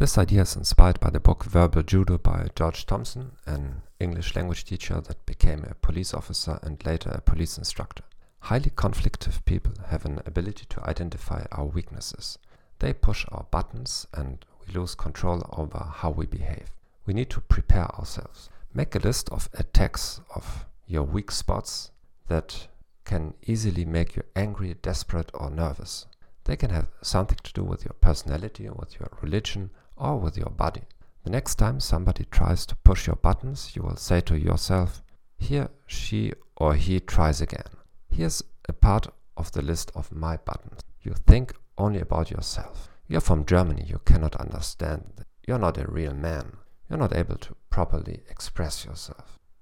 This idea is inspired by the book Verbal Judo by George Thompson, an English language teacher that became a police officer and later a police instructor. Highly conflictive people have an ability to identify our weaknesses. They push our buttons and we lose control over how we behave. We need to prepare ourselves. Make a list of attacks of your weak spots that can easily make you angry, desperate, or nervous. They can have something to do with your personality, with your religion, or with your body. The next time somebody tries to push your buttons, you will say to yourself, Here she or he tries again. Here's a part of the list of my buttons. You think only about yourself. You're from Germany, you cannot understand. You're not a real man. You're not able to properly express yourself.